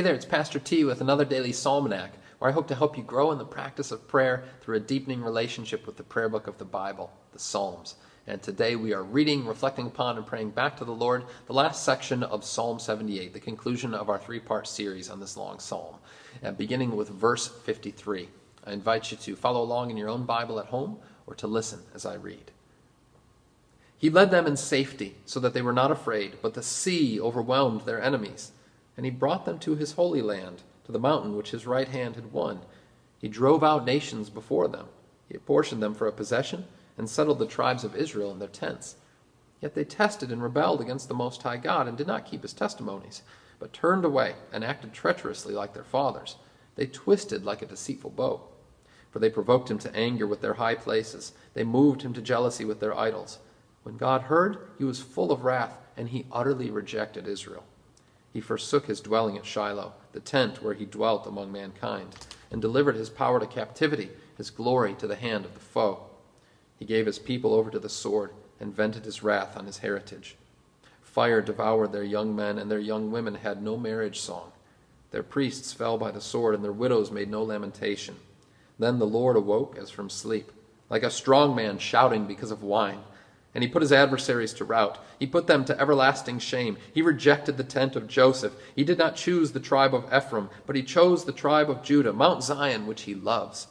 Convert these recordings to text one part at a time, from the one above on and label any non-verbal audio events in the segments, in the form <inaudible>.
Hey there, it's Pastor T with another daily Psalmanac, where I hope to help you grow in the practice of prayer through a deepening relationship with the prayer book of the Bible, the Psalms. And today we are reading, reflecting upon, and praying back to the Lord the last section of Psalm 78, the conclusion of our three part series on this long psalm, and beginning with verse 53. I invite you to follow along in your own Bible at home or to listen as I read. He led them in safety so that they were not afraid, but the sea overwhelmed their enemies. And he brought them to his holy land, to the mountain which his right hand had won. He drove out nations before them. He apportioned them for a possession and settled the tribes of Israel in their tents. Yet they tested and rebelled against the Most High God and did not keep his testimonies, but turned away and acted treacherously like their fathers. They twisted like a deceitful bow. For they provoked him to anger with their high places. They moved him to jealousy with their idols. When God heard, he was full of wrath, and he utterly rejected Israel. He forsook his dwelling at Shiloh, the tent where he dwelt among mankind, and delivered his power to captivity, his glory to the hand of the foe. He gave his people over to the sword and vented his wrath on his heritage. Fire devoured their young men, and their young women had no marriage song. Their priests fell by the sword, and their widows made no lamentation. Then the Lord awoke as from sleep, like a strong man shouting because of wine. And he put his adversaries to rout. He put them to everlasting shame. He rejected the tent of Joseph. He did not choose the tribe of Ephraim, but he chose the tribe of Judah, Mount Zion, which he loves.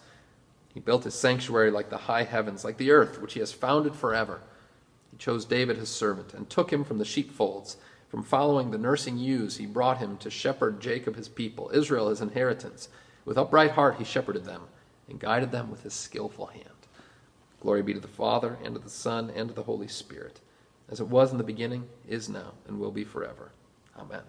He built his sanctuary like the high heavens, like the earth, which he has founded forever. He chose David his servant, and took him from the sheepfolds. From following the nursing ewes, he brought him to shepherd Jacob his people, Israel his inheritance. With upright heart he shepherded them, and guided them with his skillful hand. Glory be to the Father, and to the Son, and to the Holy Spirit, as it was in the beginning, is now, and will be forever. Amen.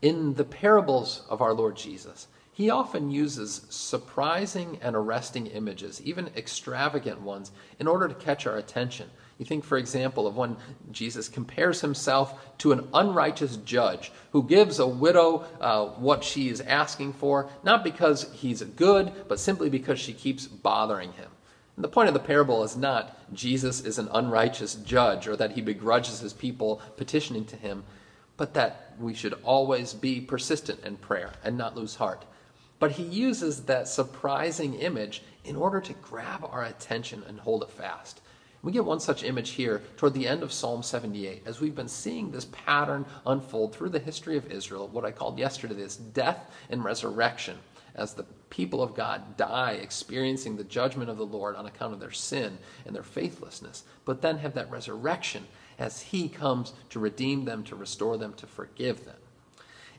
In the parables of our Lord Jesus, he often uses surprising and arresting images, even extravagant ones, in order to catch our attention. You think, for example, of when Jesus compares himself to an unrighteous judge who gives a widow uh, what she is asking for, not because he's good, but simply because she keeps bothering him. And the point of the parable is not Jesus is an unrighteous judge or that he begrudges his people petitioning to him, but that we should always be persistent in prayer and not lose heart. But he uses that surprising image in order to grab our attention and hold it fast. We get one such image here toward the end of Psalm 78 as we've been seeing this pattern unfold through the history of Israel, what I called yesterday this death and resurrection, as the people of God die experiencing the judgment of the Lord on account of their sin and their faithlessness, but then have that resurrection as He comes to redeem them, to restore them, to forgive them.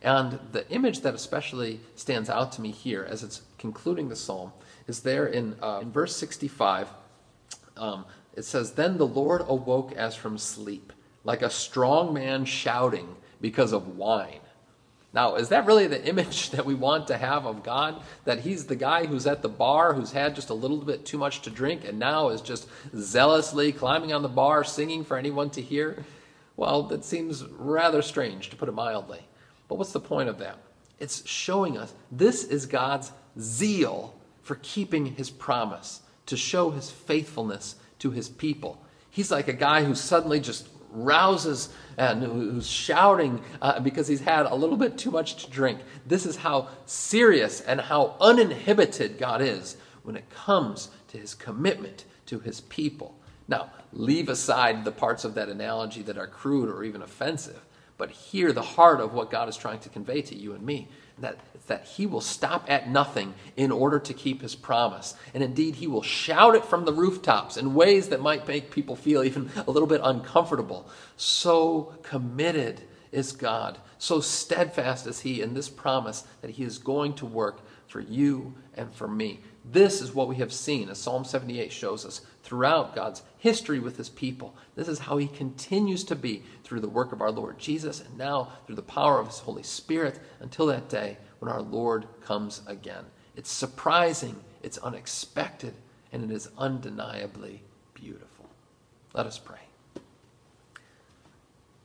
And the image that especially stands out to me here as it's concluding the psalm is there in, uh, in verse 65. Um, it says, Then the Lord awoke as from sleep, like a strong man shouting because of wine. Now, is that really the image <laughs> that we want to have of God? That He's the guy who's at the bar, who's had just a little bit too much to drink, and now is just zealously climbing on the bar, singing for anyone to hear? Well, that seems rather strange, to put it mildly. But what's the point of that? It's showing us this is God's zeal for keeping his promise, to show his faithfulness to his people. He's like a guy who suddenly just rouses and who's shouting uh, because he's had a little bit too much to drink. This is how serious and how uninhibited God is when it comes to his commitment to his people. Now, leave aside the parts of that analogy that are crude or even offensive but hear the heart of what God is trying to convey to you and me. That, that he will stop at nothing in order to keep his promise. And indeed, he will shout it from the rooftops in ways that might make people feel even a little bit uncomfortable. So committed is God. So steadfast is he in this promise that he is going to work for you and for me. This is what we have seen, as Psalm 78 shows us, throughout God's history with his people. This is how he continues to be through the work of our Lord Jesus and now through the power of his Holy Spirit until that day when our Lord comes again. It's surprising, it's unexpected, and it is undeniably beautiful. Let us pray.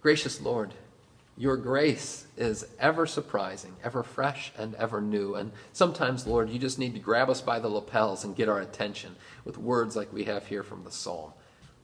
Gracious Lord, your grace is ever surprising, ever fresh, and ever new. And sometimes, Lord, you just need to grab us by the lapels and get our attention with words like we have here from the psalm.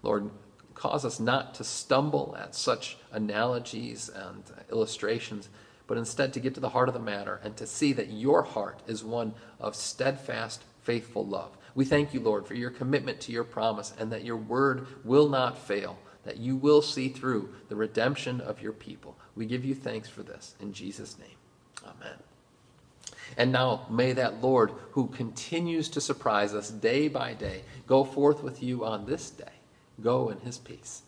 Lord, cause us not to stumble at such analogies and illustrations, but instead to get to the heart of the matter and to see that your heart is one of steadfast, faithful love. We thank you, Lord, for your commitment to your promise and that your word will not fail, that you will see through the redemption of your people. We give you thanks for this. In Jesus' name, amen. And now may that Lord, who continues to surprise us day by day, go forth with you on this day. Go in his peace.